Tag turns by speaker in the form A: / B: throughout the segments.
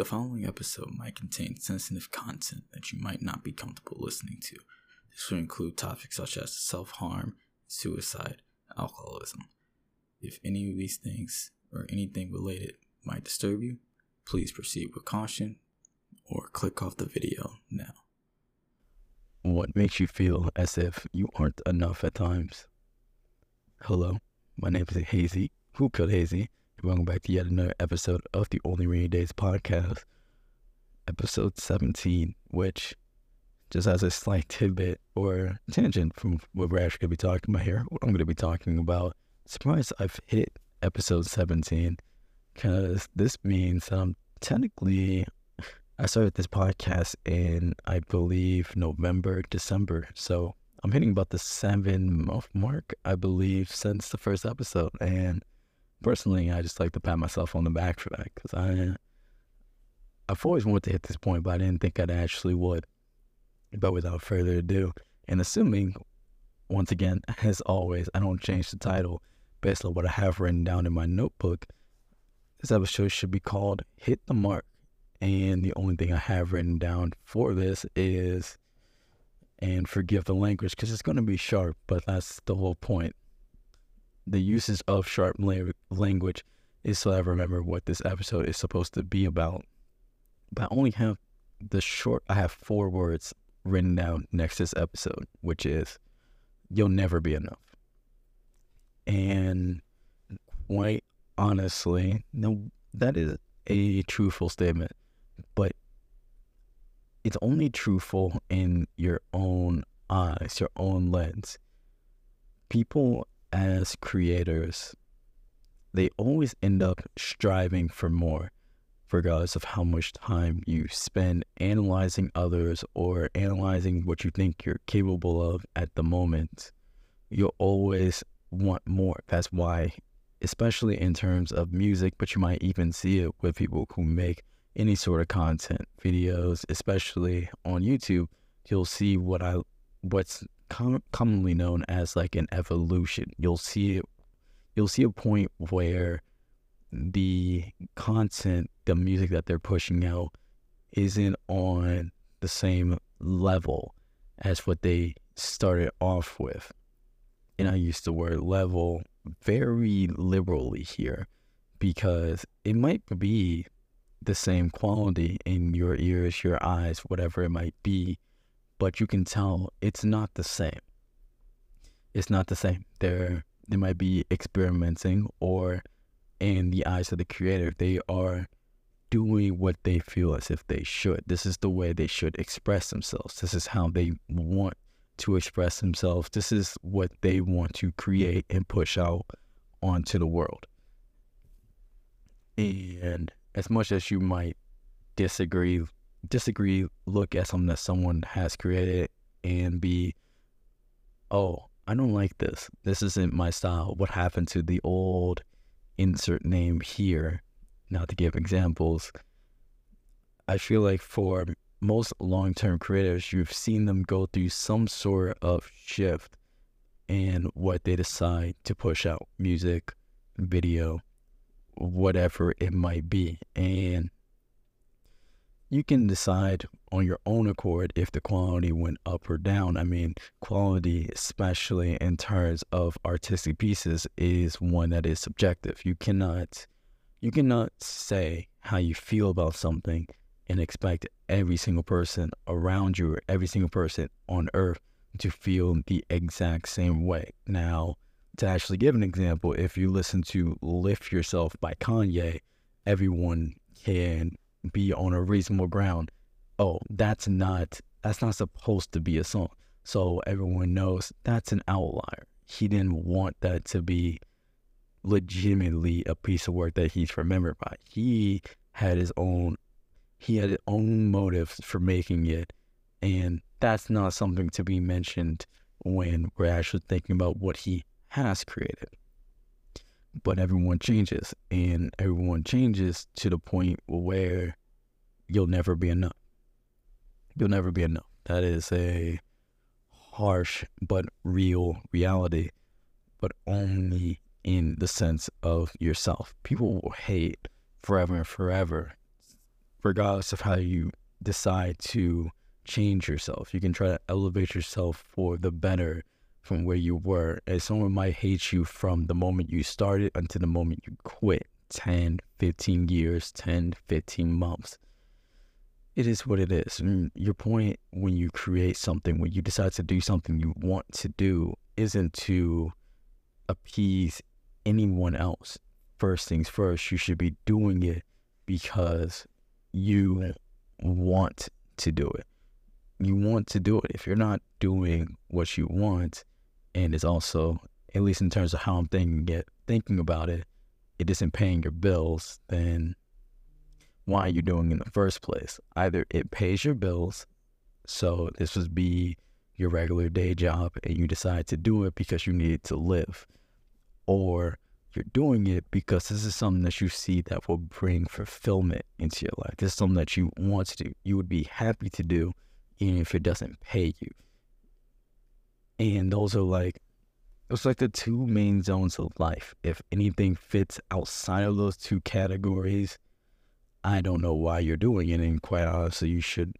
A: The following episode might contain sensitive content that you might not be comfortable listening to. This will include topics such as self harm, suicide, alcoholism. If any of these things or anything related might disturb you, please proceed with caution or click off the video now.
B: What makes you feel as if you aren't enough at times? Hello, my name is Hazy. Who killed Hazy? Welcome back to yet another episode of the Only Rainy Days podcast, episode 17, which just as a slight tidbit or tangent from what we're actually going to be talking about here, what I'm going to be talking about. Surprised I've hit episode 17 because this means I'm technically, I started this podcast in, I believe, November, December. So I'm hitting about the seven month mark, I believe, since the first episode. And personally, I just like to pat myself on the back for that because I, I've always wanted to hit this point, but I didn't think I'd actually would. But without further ado, and assuming, once again, as always, I don't change the title based on what I have written down in my notebook, this episode should be called Hit the Mark. And the only thing I have written down for this is, and forgive the language because it's going to be sharp, but that's the whole point the uses of sharp la- language is so I remember what this episode is supposed to be about. But I only have the short, I have four words written down next to this episode, which is, You'll never be enough. And quite honestly, no, that is a truthful statement, but it's only truthful in your own eyes, your own lens. People as creators, they always end up striving for more, regardless of how much time you spend analyzing others or analyzing what you think you're capable of at the moment. You'll always want more. That's why, especially in terms of music, but you might even see it with people who make any sort of content, videos, especially on YouTube, you'll see what I what's com- commonly known as like an evolution. You'll see it, you'll see a point where the content, the music that they're pushing out, isn't on the same level as what they started off with. And I use the word level very liberally here because it might be the same quality in your ears, your eyes, whatever it might be, but you can tell it's not the same. It's not the same. They're they might be experimenting or in the eyes of the creator, they are doing what they feel as if they should. This is the way they should express themselves. This is how they want to express themselves. This is what they want to create and push out onto the world. And as much as you might disagree disagree, look at something that someone has created and be, oh, I don't like this. This isn't my style. What happened to the old insert name here? Not to give examples. I feel like for most long term creators, you've seen them go through some sort of shift in what they decide to push out music, video, whatever it might be. And you can decide on your own accord if the quality went up or down. I mean, quality, especially in terms of artistic pieces, is one that is subjective. You cannot you cannot say how you feel about something and expect every single person around you or every single person on earth to feel the exact same way. Now, to actually give an example, if you listen to Lift Yourself by Kanye, everyone can be on a reasonable ground. Oh, that's not that's not supposed to be a song. So everyone knows that's an outlier. He didn't want that to be legitimately a piece of work that he's remembered by. He had his own he had his own motives for making it and that's not something to be mentioned when we're actually thinking about what he has created but everyone changes and everyone changes to the point where you'll never be enough. You'll never be enough. That is a harsh but real reality, but only in the sense of yourself. People will hate forever and forever regardless of how you decide to change yourself. You can try to elevate yourself for the better from where you were. And someone might hate you from the moment you started until the moment you quit 10, 15 years, 10, 15 months. It is what it is. And your point when you create something, when you decide to do something you want to do, isn't to appease anyone else. First things first, you should be doing it because you want to do it. You want to do it. If you're not doing what you want, and it's also, at least in terms of how I'm thinking it, thinking about it, it isn't paying your bills, then why are you doing it in the first place? Either it pays your bills, so this would be your regular day job, and you decide to do it because you need to live, or you're doing it because this is something that you see that will bring fulfillment into your life. This is something that you want to do. You would be happy to do, even if it doesn't pay you. And those are like, it's like the two main zones of life. If anything fits outside of those two categories, I don't know why you're doing it. And quite honestly, you should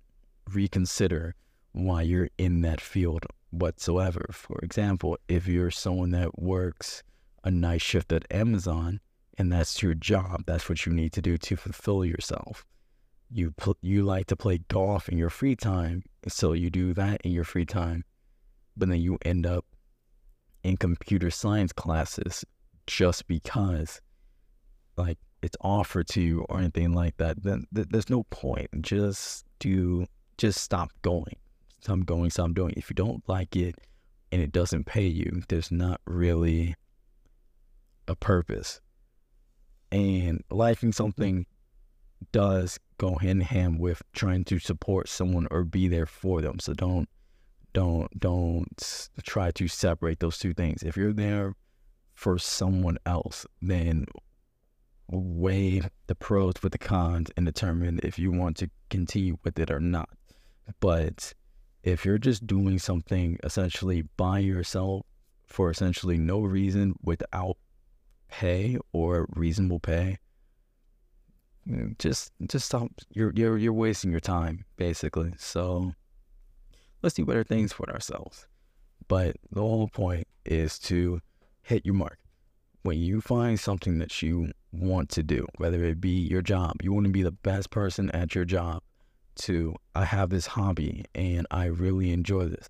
B: reconsider why you're in that field whatsoever. For example, if you're someone that works a night shift at Amazon and that's your job, that's what you need to do to fulfill yourself. You pl- you like to play golf in your free time, so you do that in your free time, but then you end up in computer science classes just because like it's offered to you or anything like that then th- there's no point just do just stop going stop going stop doing if you don't like it and it doesn't pay you there's not really a purpose. And liking something does go hand in hand with trying to support someone or be there for them. So don't don't don't try to separate those two things. If you're there for someone else, then weigh the pros with the cons and determine if you want to continue with it or not. But if you're just doing something essentially by yourself for essentially no reason without pay or reasonable pay, mm, just just stop. You're you're you're wasting your time basically. So let's do better things for ourselves. But the whole point is to hit your mark. When you find something that you want to do, whether it be your job, you want to be the best person at your job. To I have this hobby and I really enjoy this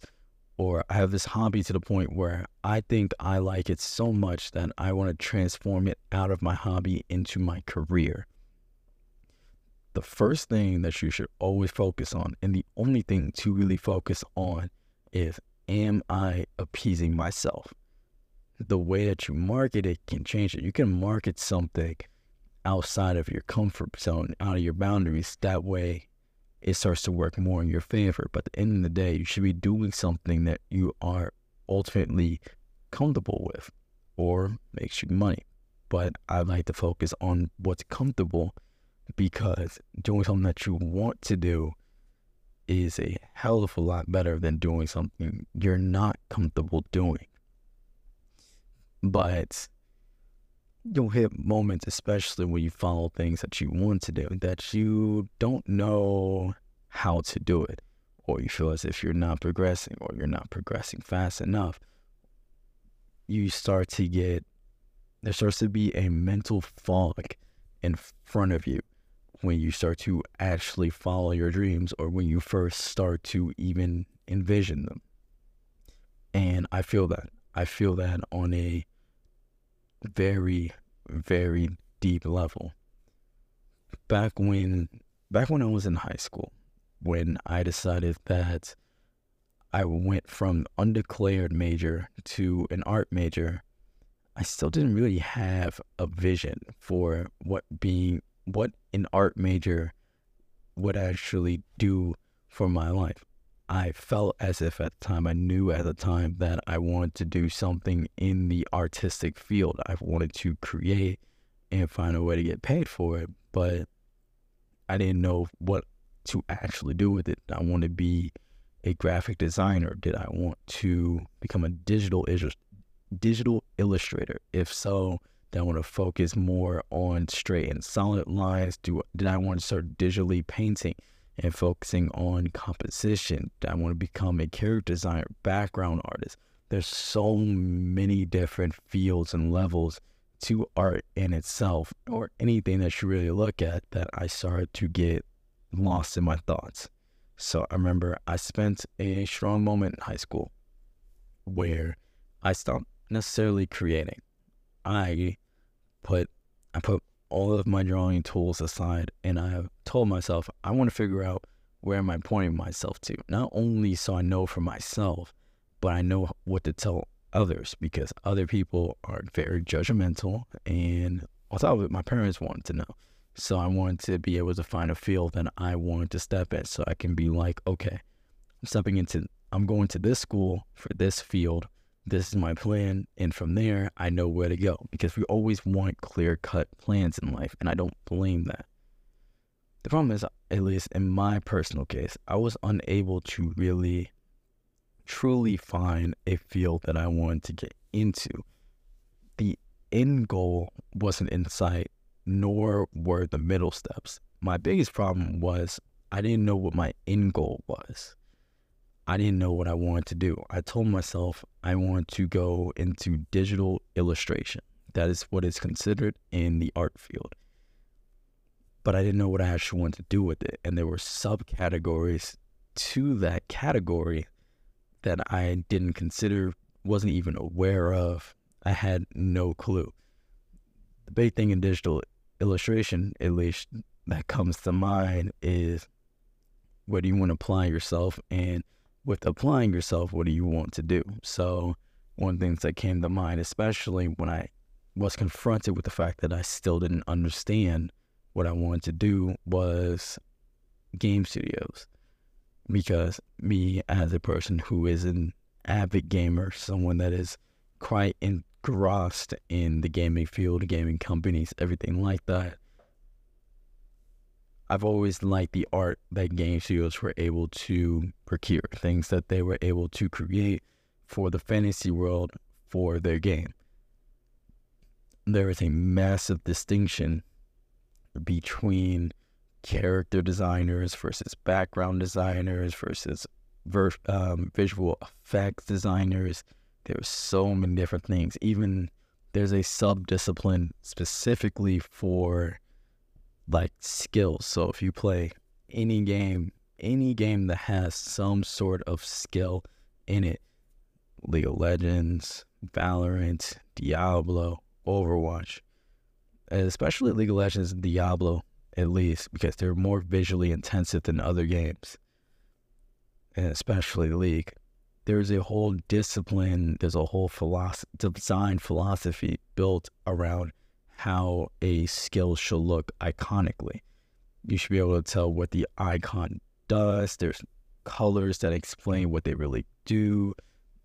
B: or I have this hobby to the point where I think I like it so much that I want to transform it out of my hobby into my career. The first thing that you should always focus on, and the only thing to really focus on, is am I appeasing myself? The way that you market it can change it. You can market something outside of your comfort zone, out of your boundaries. That way, it starts to work more in your favor. But at the end of the day, you should be doing something that you are ultimately comfortable with or makes you money. But I like to focus on what's comfortable because doing something that you want to do is a hell of a lot better than doing something you're not comfortable doing. But you'll hit moments, especially when you follow things that you want to do, that you don't know how to do it, or you feel as if you're not progressing, or you're not progressing fast enough. You start to get, there starts to be a mental fog in front of you when you start to actually follow your dreams, or when you first start to even envision them. And I feel that. I feel that on a very, very deep level. Back when back when I was in high school, when I decided that I went from undeclared major to an art major, I still didn't really have a vision for what being what an art major would actually do for my life. I felt as if at the time I knew at the time that I wanted to do something in the artistic field. I wanted to create and find a way to get paid for it, but I didn't know what to actually do with it. I want to be a graphic designer. Did I want to become a digital digital illustrator? If so, Did I want to focus more on straight and solid lines? Do did I want to start digitally painting and focusing on composition? Did I want to become a character designer, background artist? There's so many different fields and levels to art in itself, or anything that you really look at, that I started to get lost in my thoughts. So I remember I spent a strong moment in high school where I stopped necessarily creating. I put I put all of my drawing tools aside and I have told myself I want to figure out where am I pointing myself to. Not only so I know for myself, but I know what to tell others because other people are very judgmental and on top of it my parents wanted to know. So I wanted to be able to find a field that I wanted to step in so I can be like, okay, I'm stepping into I'm going to this school for this field this is my plan. And from there, I know where to go because we always want clear cut plans in life. And I don't blame that. The problem is, at least in my personal case, I was unable to really truly find a field that I wanted to get into. The end goal wasn't in sight, nor were the middle steps. My biggest problem was I didn't know what my end goal was. I didn't know what I wanted to do. I told myself I want to go into digital illustration. That is what is considered in the art field. But I didn't know what I actually wanted to do with it. And there were subcategories to that category that I didn't consider, wasn't even aware of. I had no clue. The big thing in digital illustration, at least that comes to mind, is do you want to apply yourself and with applying yourself, what do you want to do? So, one of the things that came to mind, especially when I was confronted with the fact that I still didn't understand what I wanted to do, was game studios. Because me, as a person who is an avid gamer, someone that is quite engrossed in the gaming field, gaming companies, everything like that, I've always liked the art that game studios were able to procure, things that they were able to create for the fantasy world for their game. There is a massive distinction between character designers versus background designers versus ver- um, visual effects designers. There's so many different things. Even there's a sub discipline specifically for like skills. So if you play any game, any game that has some sort of skill in it, League of Legends, Valorant, Diablo, Overwatch, especially League of Legends and Diablo, at least, because they're more visually intensive than other games, and especially League. There's a whole discipline, there's a whole philosophy, design philosophy built around how a skill should look iconically. You should be able to tell what the icon does. There's colors that explain what they really do.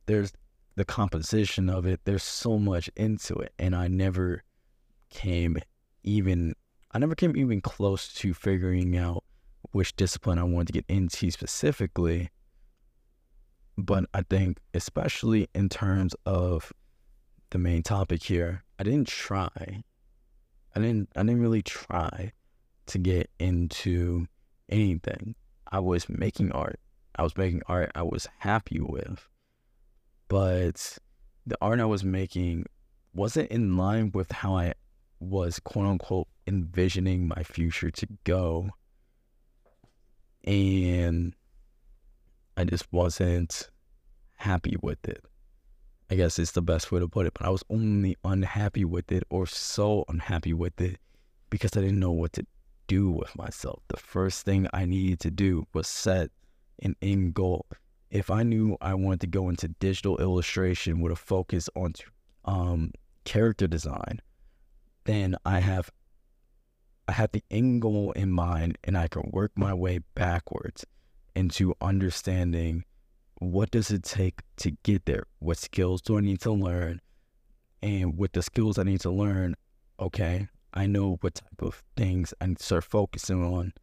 B: There's the composition of it. There's so much into it. And I never came even I never came even close to figuring out which discipline I wanted to get into specifically. But I think especially in terms of the main topic here, I didn't try I didn't I didn't really try to get into anything. I was making art. I was making art I was happy with. But the art I was making wasn't in line with how I was quote unquote envisioning my future to go. And I just wasn't happy with it. I guess it's the best way to put it. But I was only unhappy with it or so unhappy with it because I didn't know what to do with myself. The first thing I needed to do was set an end goal. If I knew I wanted to go into digital illustration with a focus on um, character design, then I have I have the end goal in mind and I can work my way backwards into understanding what does it take to get there? What skills do I need to learn? And with the skills I need to learn, okay, I know what type of things I need to start focusing on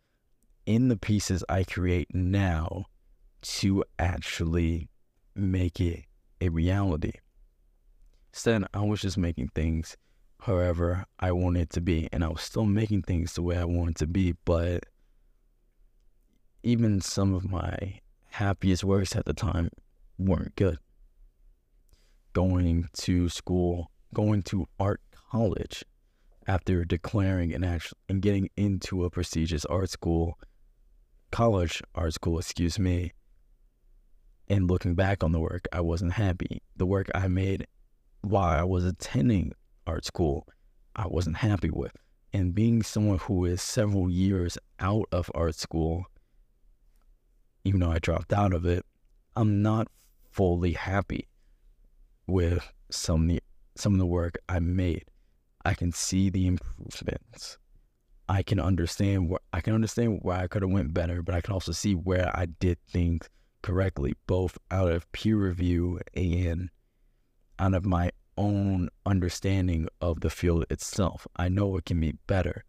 B: in the pieces I create now to actually make it a reality. Instead, I was just making things however I wanted to be. And I was still making things the way I wanted to be, but even some of my happiest works at the time weren't good. Going to school, going to art college after declaring and actually and getting into a prestigious art school, college art school, excuse me, and looking back on the work, I wasn't happy. The work I made while I was attending art school, I wasn't happy with. And being someone who is several years out of art school, even though I dropped out of it, I'm not fully happy with some of the, some of the work I made. I can see the improvements. I can understand where I can understand where I could have went better, but I can also see where I did things correctly, both out of peer review and out of my own understanding of the field itself. I know it can be better.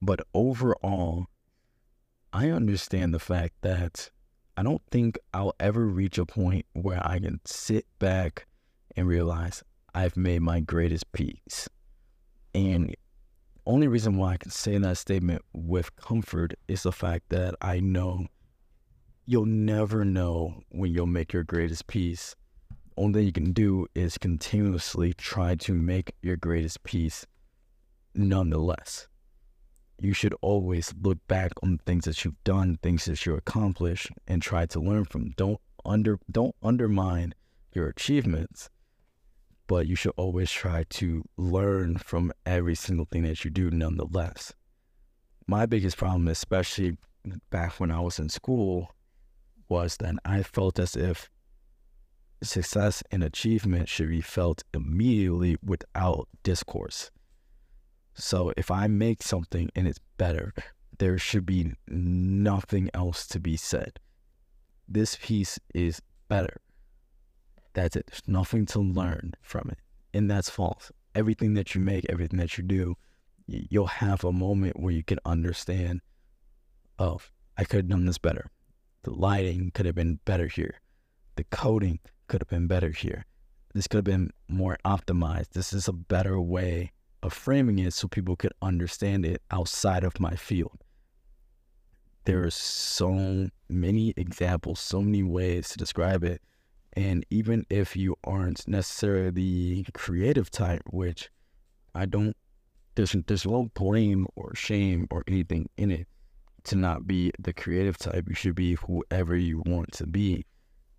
B: But overall, I understand the fact that I don't think I'll ever reach a point where I can sit back and realize I've made my greatest piece. And only reason why I can say that statement with comfort is the fact that I know you'll never know when you'll make your greatest piece. Only thing you can do is continuously try to make your greatest piece nonetheless. You should always look back on things that you've done, things that you accomplished, and try to learn from. Don't under don't undermine your achievements, but you should always try to learn from every single thing that you do nonetheless. My biggest problem, especially back when I was in school, was that I felt as if success and achievement should be felt immediately without discourse. So if I make something and it's better, there should be nothing else to be said. This piece is better. That's it. There's nothing to learn from it. And that's false. Everything that you make, everything that you do, you'll have a moment where you can understand, oh, I could have done this better. The lighting could have been better here. The coding could have been better here. This could have been more optimized. This is a better way of framing it so people could understand it outside of my field. There are so many examples, so many ways to describe it. And even if you aren't necessarily the creative type, which I don't, there's, there's no blame or shame or anything in it to not be the creative type. You should be whoever you want to be.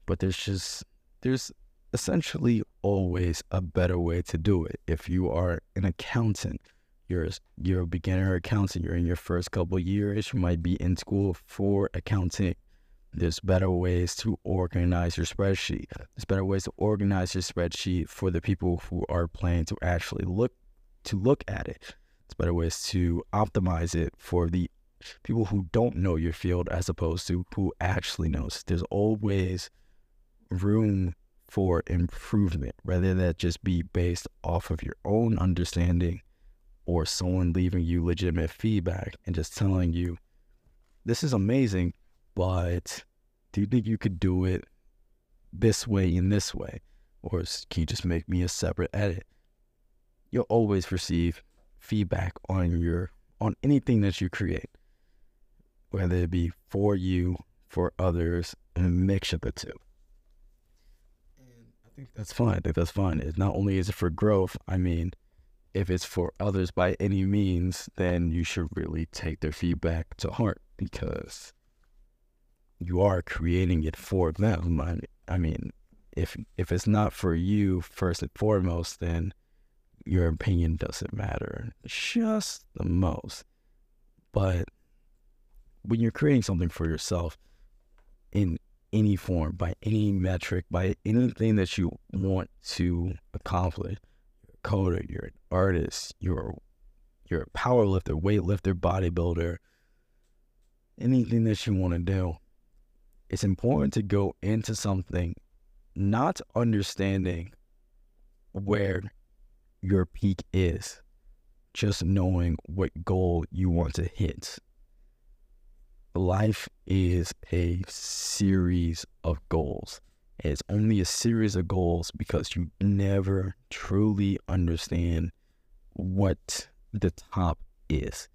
B: But there's just, there's essentially always a better way to do it. If you are an accountant, you're, you're a beginner accountant, you're in your first couple years, you might be in school for accounting. There's better ways to organize your spreadsheet. There's better ways to organize your spreadsheet for the people who are planning to actually look to look at it. It's better ways to optimize it for the people who don't know your field as opposed to who actually knows. There's always room for improvement, rather that just be based off of your own understanding or someone leaving you legitimate feedback and just telling you, this is amazing, but do you think you could do it this way in this way? Or can you just make me a separate edit? You'll always receive feedback on your on anything that you create whether it be for you, for others, and a mix of the two. Think that's fine. I think that's fine. It's not only is it for growth, I mean, if it's for others by any means, then you should really take their feedback to heart because you are creating it for them. I, I mean, if if it's not for you first and foremost, then your opinion doesn't matter just the most. But when you're creating something for yourself in any form, by any metric, by anything that you want to accomplish, you're a coder, you're an artist, you're you're a power lifter, weightlifter, bodybuilder, anything that you want to do, it's important to go into something not understanding where your peak is, just knowing what goal you want to hit life is a series of goals. It's only a series of goals because you never truly understand what the top is.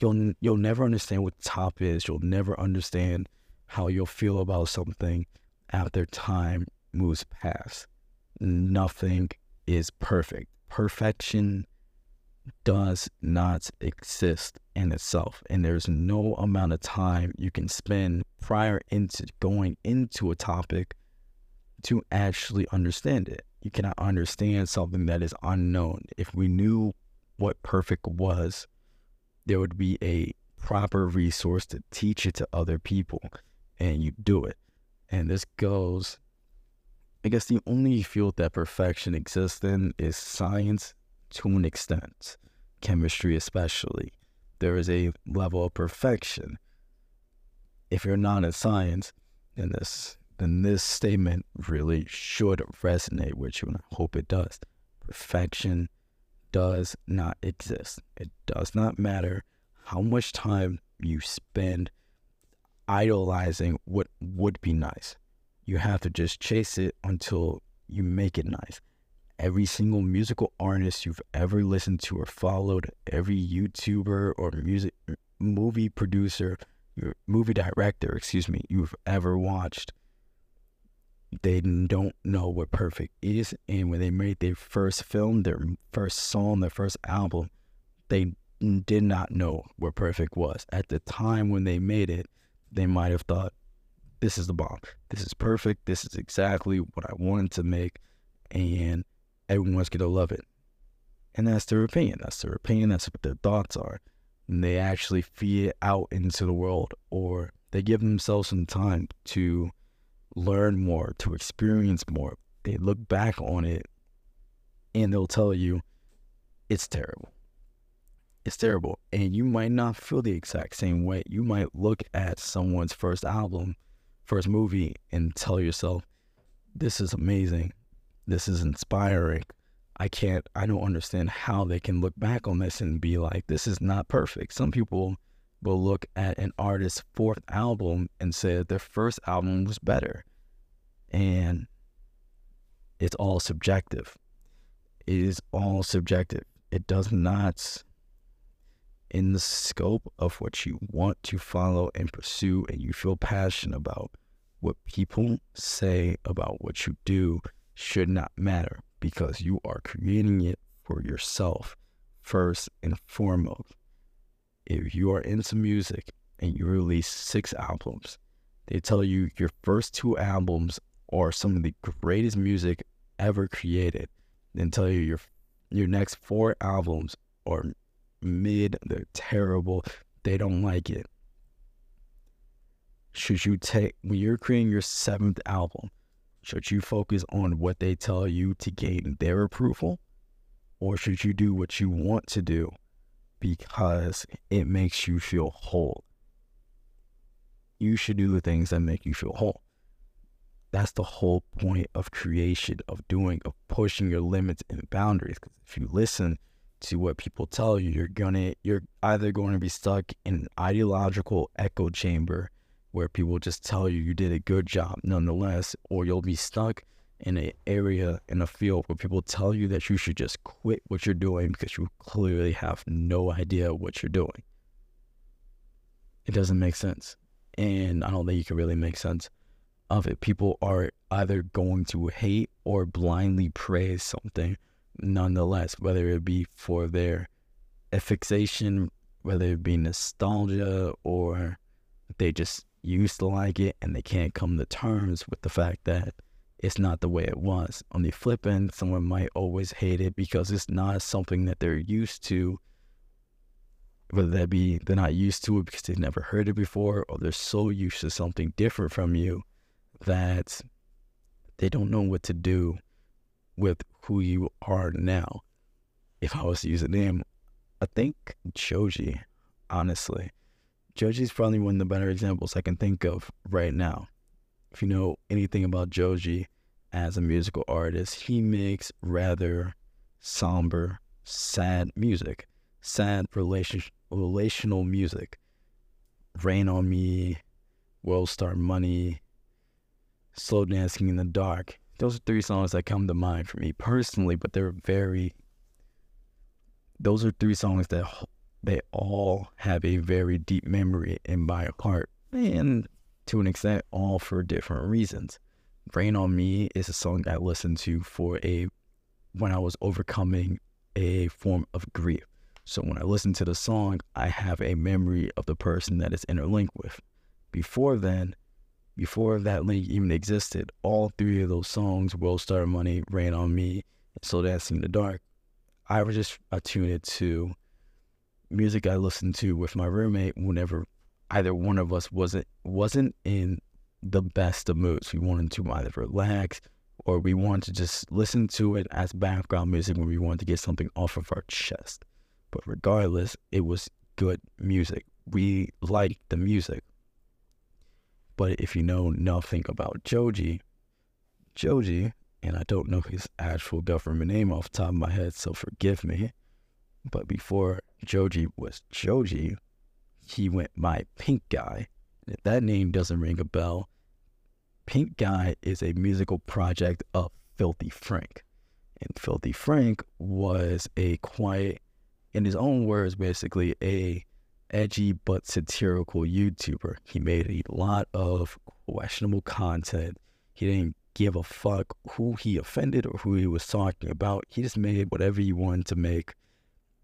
B: You'll you'll never understand what top is. You'll never understand how you'll feel about something after time moves past. Nothing is perfect. Perfection does not exist in itself, and there's no amount of time you can spend prior into going into a topic to actually understand it. You cannot understand something that is unknown. If we knew what perfect was, there would be a proper resource to teach it to other people, and you do it. And this goes, I guess the only field that perfection exists in is science to an extent, chemistry especially. There is a level of perfection. If you're not in science, then this then this statement really should resonate with you, and I hope it does. Perfection does not exist. It does not matter how much time you spend idolizing what would be nice. You have to just chase it until you make it nice. Every single musical artist you've ever listened to or followed, every YouTuber or music movie producer, movie director, excuse me, you've ever watched, they don't know what perfect is. And when they made their first film, their first song, their first album, they did not know what perfect was. At the time when they made it, they might have thought, this is the bomb. This is perfect. This is exactly what I wanted to make. And everyone's going to love it. And that's their opinion. That's their opinion. That's what their thoughts are. And they actually feed it out into the world or they give themselves some time to learn more, to experience more. They look back on it and they'll tell you it's terrible. It's terrible. And you might not feel the exact same way. You might look at someone's first album, first movie, and tell yourself, this is amazing. This is inspiring. I can't, I don't understand how they can look back on this and be like, this is not perfect. Some people will look at an artist's fourth album and say that their first album was better. And it's all subjective. It is all subjective. It does not, in the scope of what you want to follow and pursue, and you feel passionate about, what people say about what you do should not matter because you are creating it for yourself first and foremost if you are into music and you release six albums, they tell you your first two albums are some of the greatest music ever created. Then tell you your your next four albums are mid, they're terrible, they don't like it. Should you take when you're creating your seventh album, should you focus on what they tell you to gain their approval? Or should you do what you want to do because it makes you feel whole. You should do the things that make you feel whole. That's the whole point of creation, of doing, of pushing your limits and boundaries. Because if you listen to what people tell you, you're gonna, you're either going to be stuck in an ideological echo chamber where people just tell you you did a good job nonetheless, or you'll be stuck in an area in a field where people tell you that you should just quit what you're doing because you clearly have no idea what you're doing. It doesn't make sense. And I don't think you can really make sense of it. People are either going to hate or blindly praise something nonetheless, whether it be for their fixation, whether it be nostalgia or they just used to like it and they can't come to terms with the fact that it's not the way it was. On the flip end, someone might always hate it because it's not something that they're used to. Whether that be they're not used to it because they've never heard it before, or they're so used to something different from you that they don't know what to do with who you are now. If I was to use a name, I think Joji, honestly. Joji's probably one of the better examples I can think of right now. If you know anything about Joji, as a musical artist, he makes rather somber, sad music, sad relation, relational music. Rain on Me, World Star Money, Slow Dancing in the Dark. Those are three songs that come to mind for me personally, but they're very. Those are three songs that they all have a very deep memory in my heart, and to an extent, all for different reasons. Rain on Me is a song I listened to for a when I was overcoming a form of grief. So when I listen to the song, I have a memory of the person that it's interlinked with. Before then, before that link even existed, all three of those songs, World Star Money, Rain on Me, and Slow Dancing in the Dark, I was just attuned to music I listened to with my roommate whenever either one of us wasn't wasn't in the best of moods. We wanted to either relax or we wanted to just listen to it as background music when we wanted to get something off of our chest. But regardless, it was good music. We liked the music. But if you know nothing about Joji, Joji, and I don't know his actual government name off the top of my head, so forgive me. But before Joji was Joji, he went by Pink Guy. If that name doesn't ring a bell, Pink Guy is a musical project of Filthy Frank. And Filthy Frank was a quiet, in his own words, basically a edgy but satirical YouTuber. He made a lot of questionable content. He didn't give a fuck who he offended or who he was talking about. He just made whatever he wanted to make.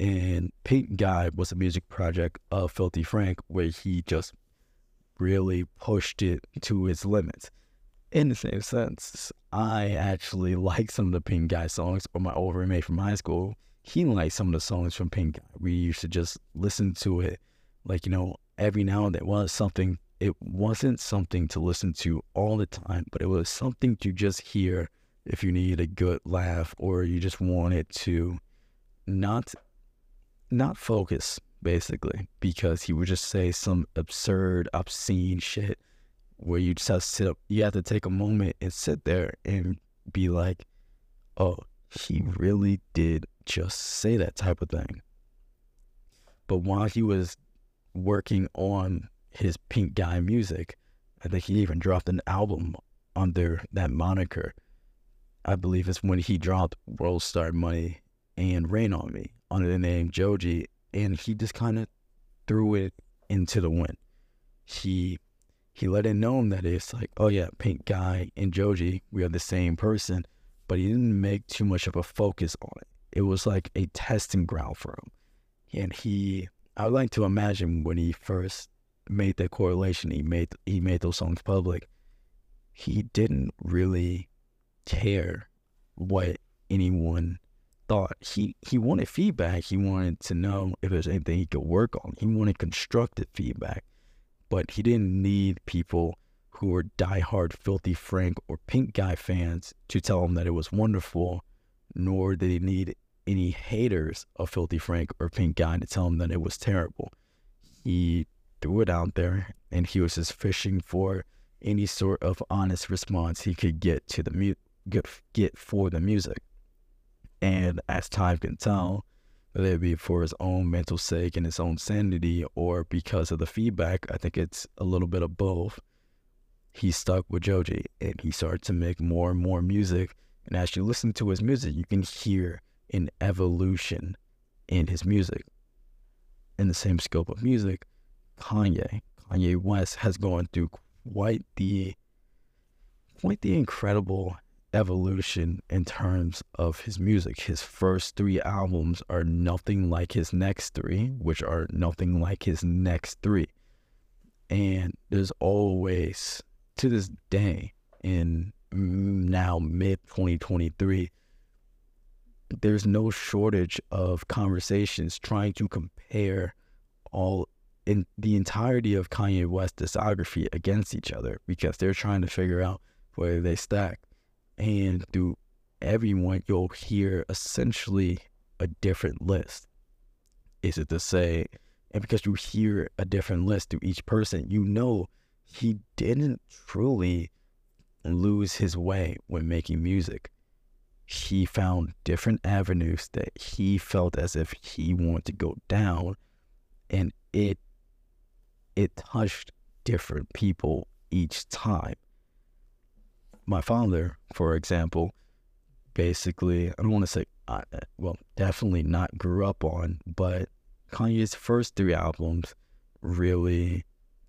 B: And Pink Guy was a music project of Filthy Frank where he just really pushed it to its limits in the same sense, I actually like some of the Pink Guy songs, or my old roommate from high school, he liked some of the songs from Pink Guy. We used to just listen to it, like, you know, every now and then. was something, it wasn't something to listen to all the time, but it was something to just hear if you needed a good laugh or you just wanted to not not focus basically because he would just say some absurd obscene shit where you just have to sit up. You have to take a moment and sit there and be like, oh, he really did just say that type of thing. But while he was working on his Pink Guy music, I think he even dropped an album under that moniker. I believe it's when he dropped World Star Money and Rain on Me under the name Joji, and he just kind of threw it into the wind. He he let it known that it's like, oh yeah, Pink Guy and Joji, we are the same person, but he didn't make too much of a focus on it. It was like a testing ground for him. And he, I would like to imagine when he first made that correlation, he made he made those songs public. He didn't really care what anyone thought. He he wanted feedback. He wanted to know if there's anything he could work on. He wanted constructive feedback but he didn't need people who were diehard Filthy Frank or Pink Guy fans to tell him that it was wonderful, nor did he need any haters of Filthy Frank or Pink Guy to tell him that it was terrible. He threw it out there and he was just fishing for any sort of honest response he could get to the mu- get, get for the music. And as time can tell, whether it be for his own mental sake and his own sanity or because of the feedback. I think it's a little bit of both. He stuck with Joji and he started to make more and more music. And as you listen to his music, you can hear an evolution in his music. In the same scope of music, Kanye, Kanye West has gone through quite the quite the incredible evolution in terms of his music. His first three albums are nothing like his next three, which are nothing like his next three. And there's always, to this day, in now mid 2023, there's no shortage of conversations trying to compare all in the entirety of Kanye West's discography against each other because they're trying to figure out where they stack and through everyone, you'll hear essentially a different list. Is it to say, and because you hear a different list through each person, you know he didn't truly lose his way when making music. He found different avenues that he felt as if he wanted to go down, and it it touched different people each time my father, for example, basically, I don't want to say, well, definitely not grew up on, but Kanye's first three albums really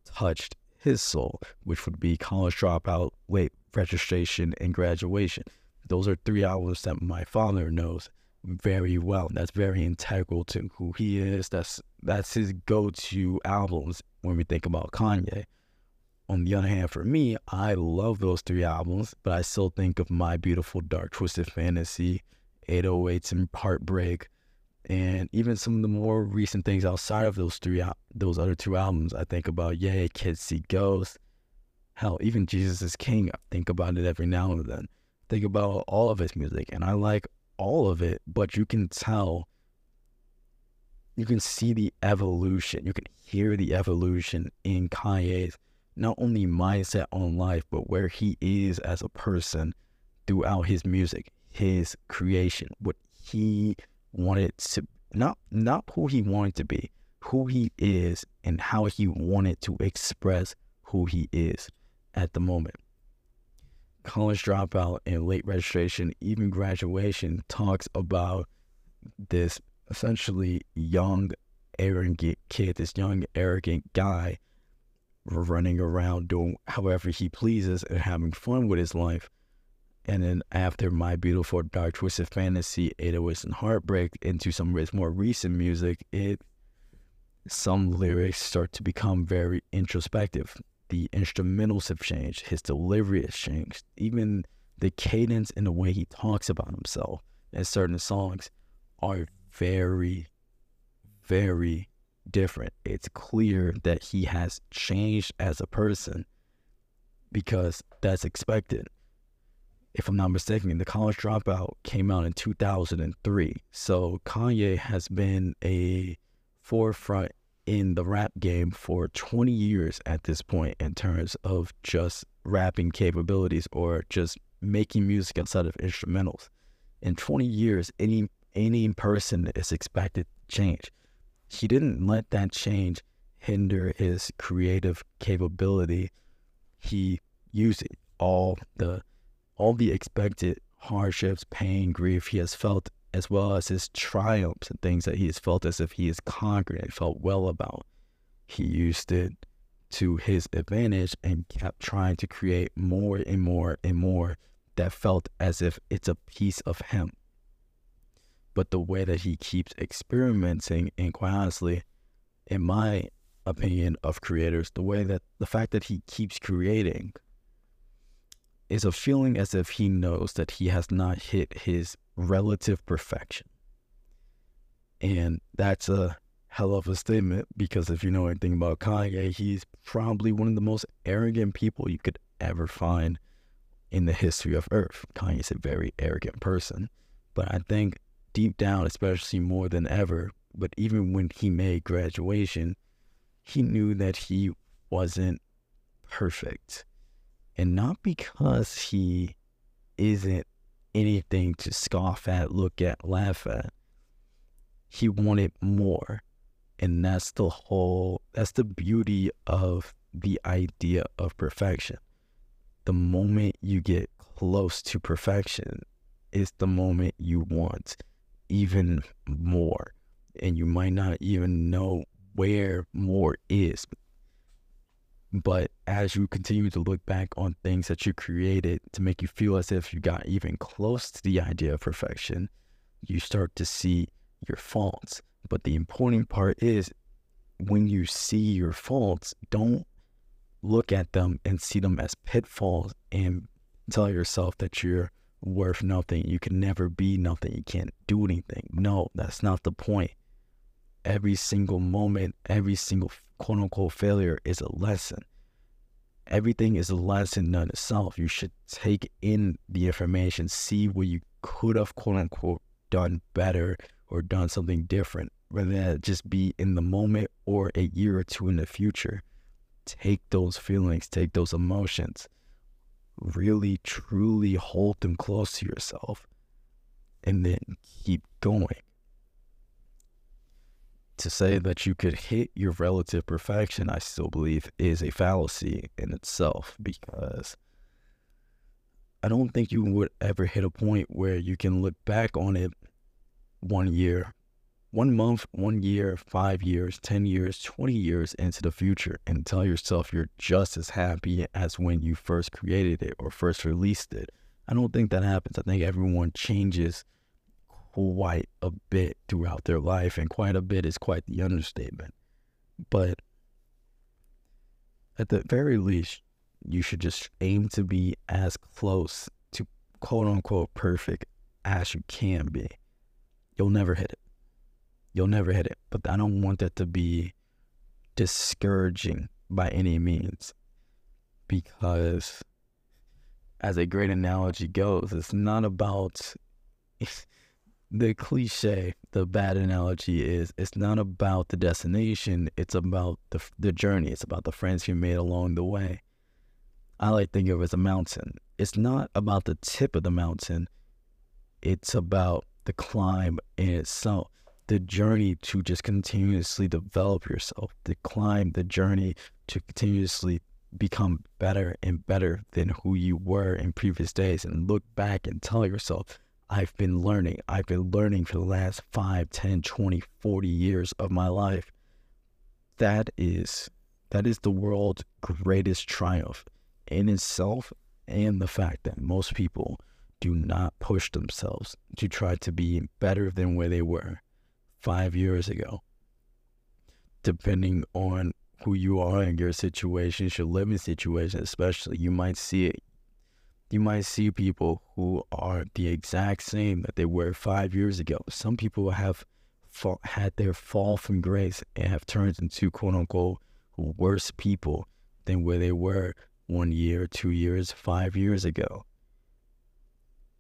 B: touched his soul, which would be College Dropout, Late Registration, and Graduation. Those are three albums that my father knows very well. That's very integral to who he is. That's that's his go-to albums when we think about Kanye. On the other hand, for me, I love those three albums, but I still think of My Beautiful Dark Twisted Fantasy, 808s and Heartbreak, and even some of the more recent things outside of those three, those other two albums. I think about Ye, Kids See Ghosts. Hell, even Jesus is King. I think about it every now and then. Think about all of his music, and I like all of it, but you can tell, you can see the evolution. You can hear the evolution in Kanye's not only mindset on life, but where he is as a person throughout his music, his creation, what he wanted to not not who he wanted to be, who he is, and how he wanted to express who he is at the moment. College dropout and late registration, even graduation, talks about this essentially young, arrogant kid, this young, arrogant guy running around doing however he pleases and having fun with his life. And then after My Beautiful Dark Twisted Fantasy, 808s and Heartbreak into some of his more recent music, it some lyrics start to become very introspective. The instrumentals have changed, his delivery has changed, even the cadence and the way he talks about himself in certain songs are very, very different. It's clear that he has changed as a person because that's expected. If I'm not mistaken, the college dropout came out in 2003. So Kanye has been a forefront in the rap game for 20 years at this point in terms of just rapping capabilities or just making music outside of instrumentals. In 20 years, any any person is expected to change he didn't let that change hinder his creative capability. He used all the all the expected hardships, pain, grief he has felt, as well as his triumphs and things that he has felt as if he has conquered and felt well about. He used it to his advantage and kept trying to create more and more and more that felt as if it's a piece of him but the way that he keeps experimenting and quite honestly in my opinion of creators the way that the fact that he keeps creating is a feeling as if he knows that he has not hit his relative perfection. And that's a hell of a statement because if you know anything about Kanye he's probably one of the most arrogant people you could ever find in the history of earth. Kanye's a very arrogant person but I think deep down, especially more than ever, but even when he made graduation, he knew that he wasn't perfect. And not because he isn't anything to scoff at, look at, laugh at. He wanted more. And that's the whole, that's the beauty of the idea of perfection. The moment you get close to perfection is the moment you want even more. And you might not even know where more is. But as you continue to look back on things that you created to make you feel as if you got even close to the idea of perfection, you start to see your faults. But the important part is when you see your faults, don't look at them and see them as pitfalls and tell yourself that you're worth nothing. You can never be nothing. You can't do anything. No, that's not the point. Every single moment, every single quote unquote failure is a lesson. Everything is a lesson in itself. You should take in the information, see what you could have quote unquote done better or done something different, rather than just be in the moment or a year or two in the future. Take those feelings, take those emotions really truly hold them close to yourself and then keep going. To say that you could hit your relative perfection, I still believe is a fallacy in itself because I don't think you would ever hit a point where you can look back on it one year, one month, one year, five years, 10 years, 20 years into the future and tell yourself you're just as happy as when you first created it or first released it. I don't think that happens. I think everyone changes quite a bit throughout their life, and quite a bit is quite the understatement. But at the very least, you should just aim to be as close to quote unquote perfect as you can be. You'll never hit it. You'll never hit it. But I don't want that to be discouraging by any means because as a great analogy goes, it's not about the cliche, the bad analogy is it's not about the destination, it's about the the journey, it's about the friends you made along the way. I like to think of it as a mountain. It's not about the tip of the mountain, it's about the climb in itself. The journey to just continuously develop yourself, the climb, the journey to continuously become better and better than who you were in previous days and look back and tell yourself, I've been learning. I've been learning for the last 5, 10, 20, 40 years of my life. That is that is the world's greatest triumph in itself and the fact that most people do not push themselves to try to be better than where they were 5 years ago. Depending on who you are and your situation, your living situation, especially, you might see it you might see people who are the exact same that they were five years ago. Some people have fall, had their fall from grace and have turned into quote unquote worse people than where they were one year, two years, five years ago.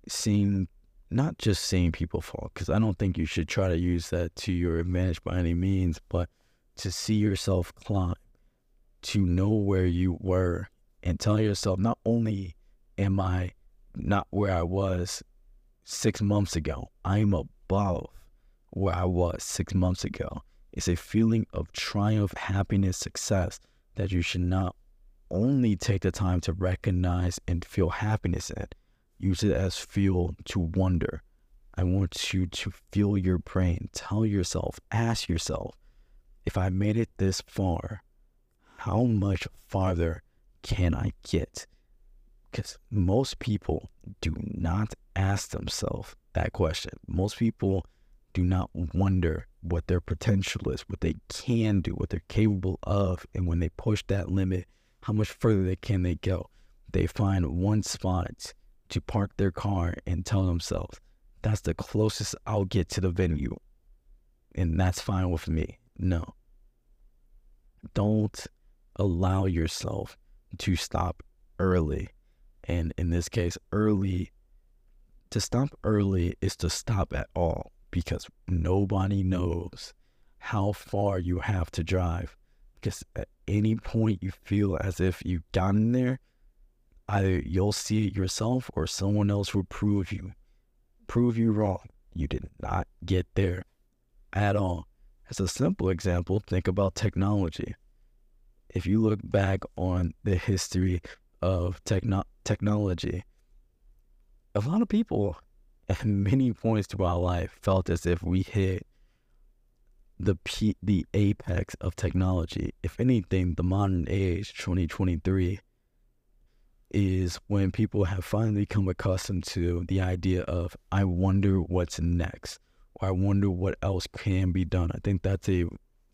B: Seeing, not just seeing people fall, because I don't think you should try to use that to your advantage by any means, but to see yourself climb, to know where you were, and tell yourself not only am I not where I was six months ago? I'm above where I was six months ago. It's a feeling of triumph, happiness, success that you should not only take the time to recognize and feel happiness in, use it as fuel to wonder. I want you to feel your brain, tell yourself, ask yourself, if I made it this far, how much farther can I get? Because most people do not ask themselves that question. Most people do not wonder what their potential is, what they can do, what they're capable of. And when they push that limit, how much further can they go. They find one spot to park their car and tell themselves, that's the closest I'll get to the venue. And that's fine with me. No. Don't allow yourself to stop early and in this case, early, to stop early is to stop at all because nobody knows how far you have to drive. Because at any point you feel as if you've gotten there, either you'll see it yourself or someone else will prove you, prove you wrong. You did not get there at all. As a simple example, think about technology. If you look back on the history of techno- technology, a lot of people at many points through our life felt as if we hit the p- the apex of technology. If anything, the modern age, 2023, is when people have finally come accustomed to the idea of, I wonder what's next, or I wonder what else can be done. I think that's a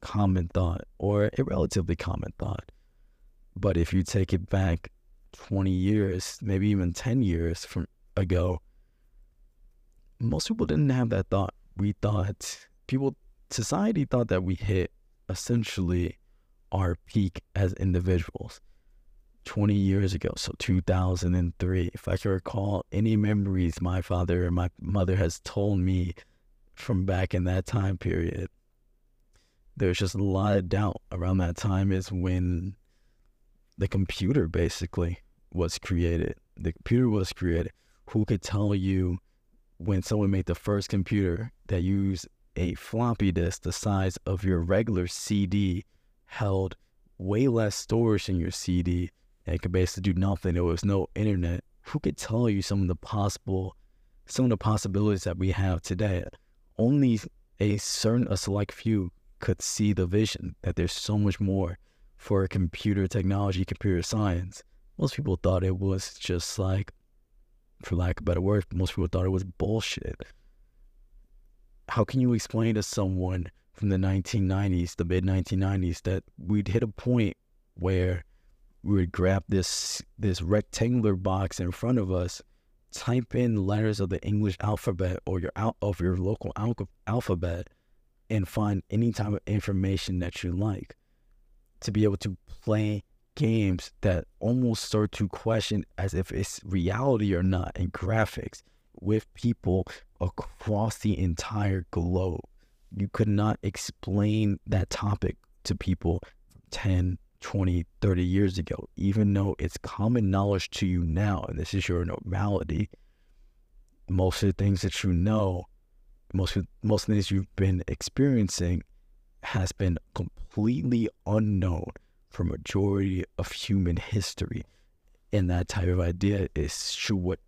B: common thought, or a relatively common thought. But if you take it back 20 years, maybe even 10 years from ago, most people didn't have that thought. We thought people, society thought that we hit essentially our peak as individuals 20 years ago. So 2003, if I can recall any memories my father or my mother has told me from back in that time period, there's just a lot of doubt around that time is when the computer basically was created. The computer was created. Who could tell you when someone made the first computer that used a floppy disk the size of your regular CD held way less storage in your CD and could basically do nothing. There was no internet. who could tell you some of the possible some of the possibilities that we have today? Only a certain a select few could see the vision that there's so much more for computer technology, computer science. Most people thought it was just like, for lack of better word, most people thought it was bullshit. How can you explain to someone from the 1990s, the mid 1990s, that we'd hit a point where we would grab this this rectangular box in front of us, type in letters of the English alphabet or your out of your local al- alphabet, and find any type of information that you like. To be able to play games that almost start to question as if it's reality or not and graphics with people across the entire globe. You could not explain that topic to people 10, 20, 30 years ago, even though it's common knowledge to you now, and this is your normality. Most of the things that you know, most of, most of the things you've been experiencing has been completely unknown for majority of human history. And that type of idea is should what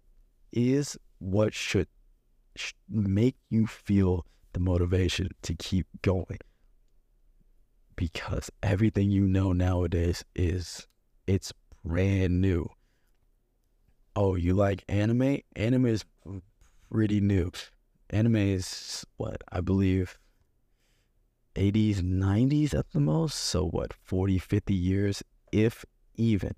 B: is what should, should make you feel the motivation to keep going. Because everything you know nowadays is it's brand new. Oh, you like anime? Anime is pretty new. Anime is what I believe 80s, 90s at the most. So, what, 40, 50 years, if even.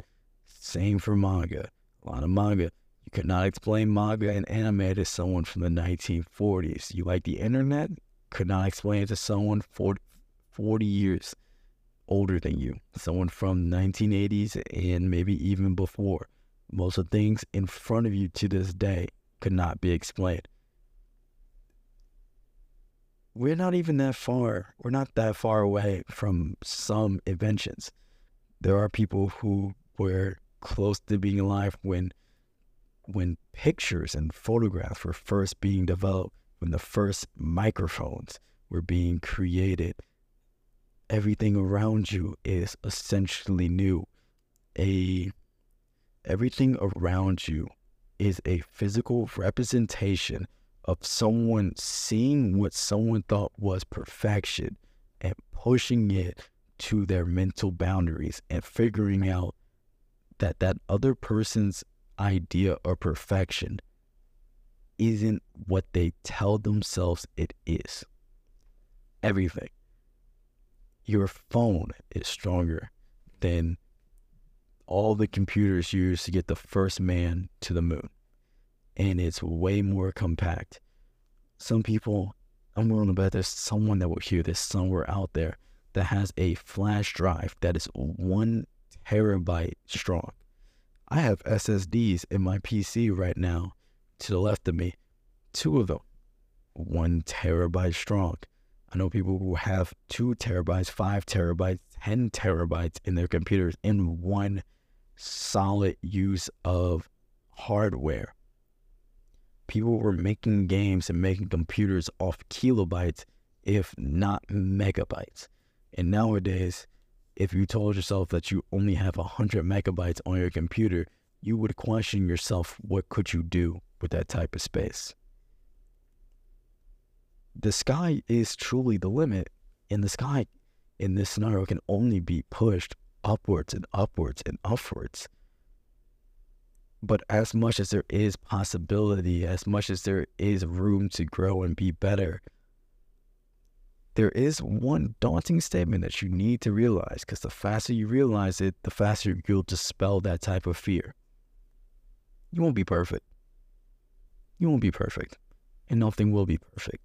B: Same for manga. A lot of manga. You could not explain manga and anime to someone from the 1940s. You like the internet? Could not explain it to someone 40, 40 years older than you. Someone from 1980s and maybe even before. Most of the things in front of you to this day could not be explained we're not even that far. We're not that far away from some inventions. There are people who were close to being alive when when pictures and photographs were first being developed, when the first microphones were being created. Everything around you is essentially new. A everything around you is a physical representation of someone seeing what someone thought was perfection and pushing it to their mental boundaries and figuring out that that other person's idea of perfection isn't what they tell themselves it is. Everything. Your phone is stronger than all the computers used to get the first man to the moon and it's way more compact. Some people, I'm willing to bet there's someone that will hear this somewhere out there that has a flash drive that is one terabyte strong. I have SSDs in my PC right now to the left of me, two of them, one terabyte strong. I know people who have two terabytes, five terabytes, 10 terabytes in their computers in one solid use of hardware people were making games and making computers off kilobytes, if not megabytes. And nowadays, if you told yourself that you only have 100 megabytes on your computer, you would question yourself, what could you do with that type of space? The sky is truly the limit, and the sky in this scenario can only be pushed upwards and upwards and upwards. But as much as there is possibility, as much as there is room to grow and be better, there is one daunting statement that you need to realize because the faster you realize it, the faster you'll dispel that type of fear. You won't be perfect. You won't be perfect, and nothing will be perfect.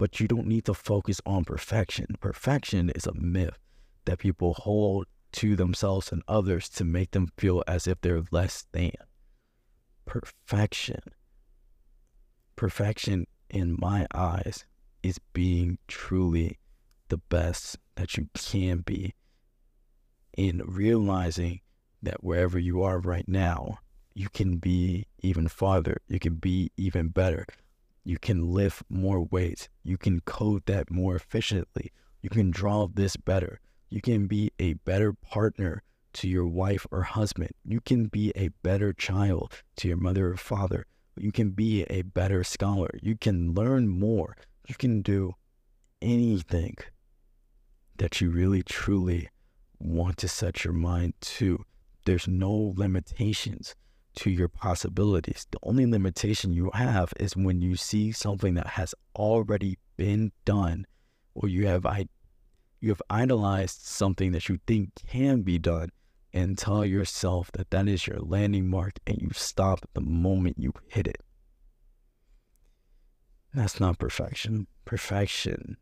B: But you don't need to focus on perfection. Perfection is a myth that people hold to themselves and others to make them feel as if they're less than perfection. Perfection, in my eyes, is being truly the best that you can be in realizing that wherever you are right now, you can be even farther. You can be even better. You can lift more weights. You can code that more efficiently. You can draw this better. You can be a better partner to your wife or husband. You can be a better child to your mother or father. You can be a better scholar. You can learn more. You can do anything that you really truly want to set your mind to. There's no limitations to your possibilities. The only limitation you have is when you see something that has already been done or you have you have idolized something that you think can be done and tell yourself that that is your landing mark and you stop the moment you hit it. That's not perfection. Perfection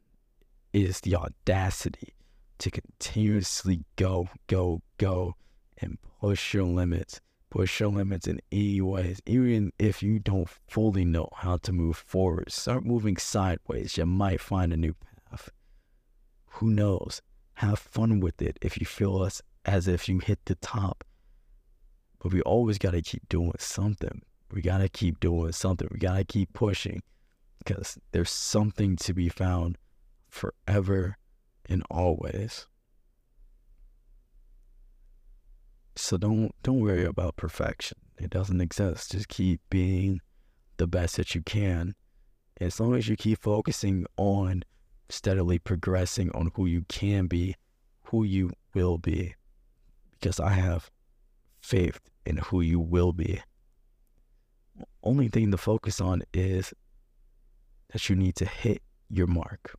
B: is the audacity to continuously go, go, go and push your limits. Push your limits in any ways, even if you don't fully know how to move forward. Start moving sideways. You might find a new path. Who knows? Have fun with it if you feel as, as if you hit the top. But we always got to keep doing something. We got to keep doing something. We got to keep pushing because there's something to be found forever and always. So don't don't worry about perfection. It doesn't exist. Just keep being the best that you can. As long as you keep focusing on steadily progressing on who you can be, who you will be. Because I have faith in who you will be. Only thing to focus on is that you need to hit your mark.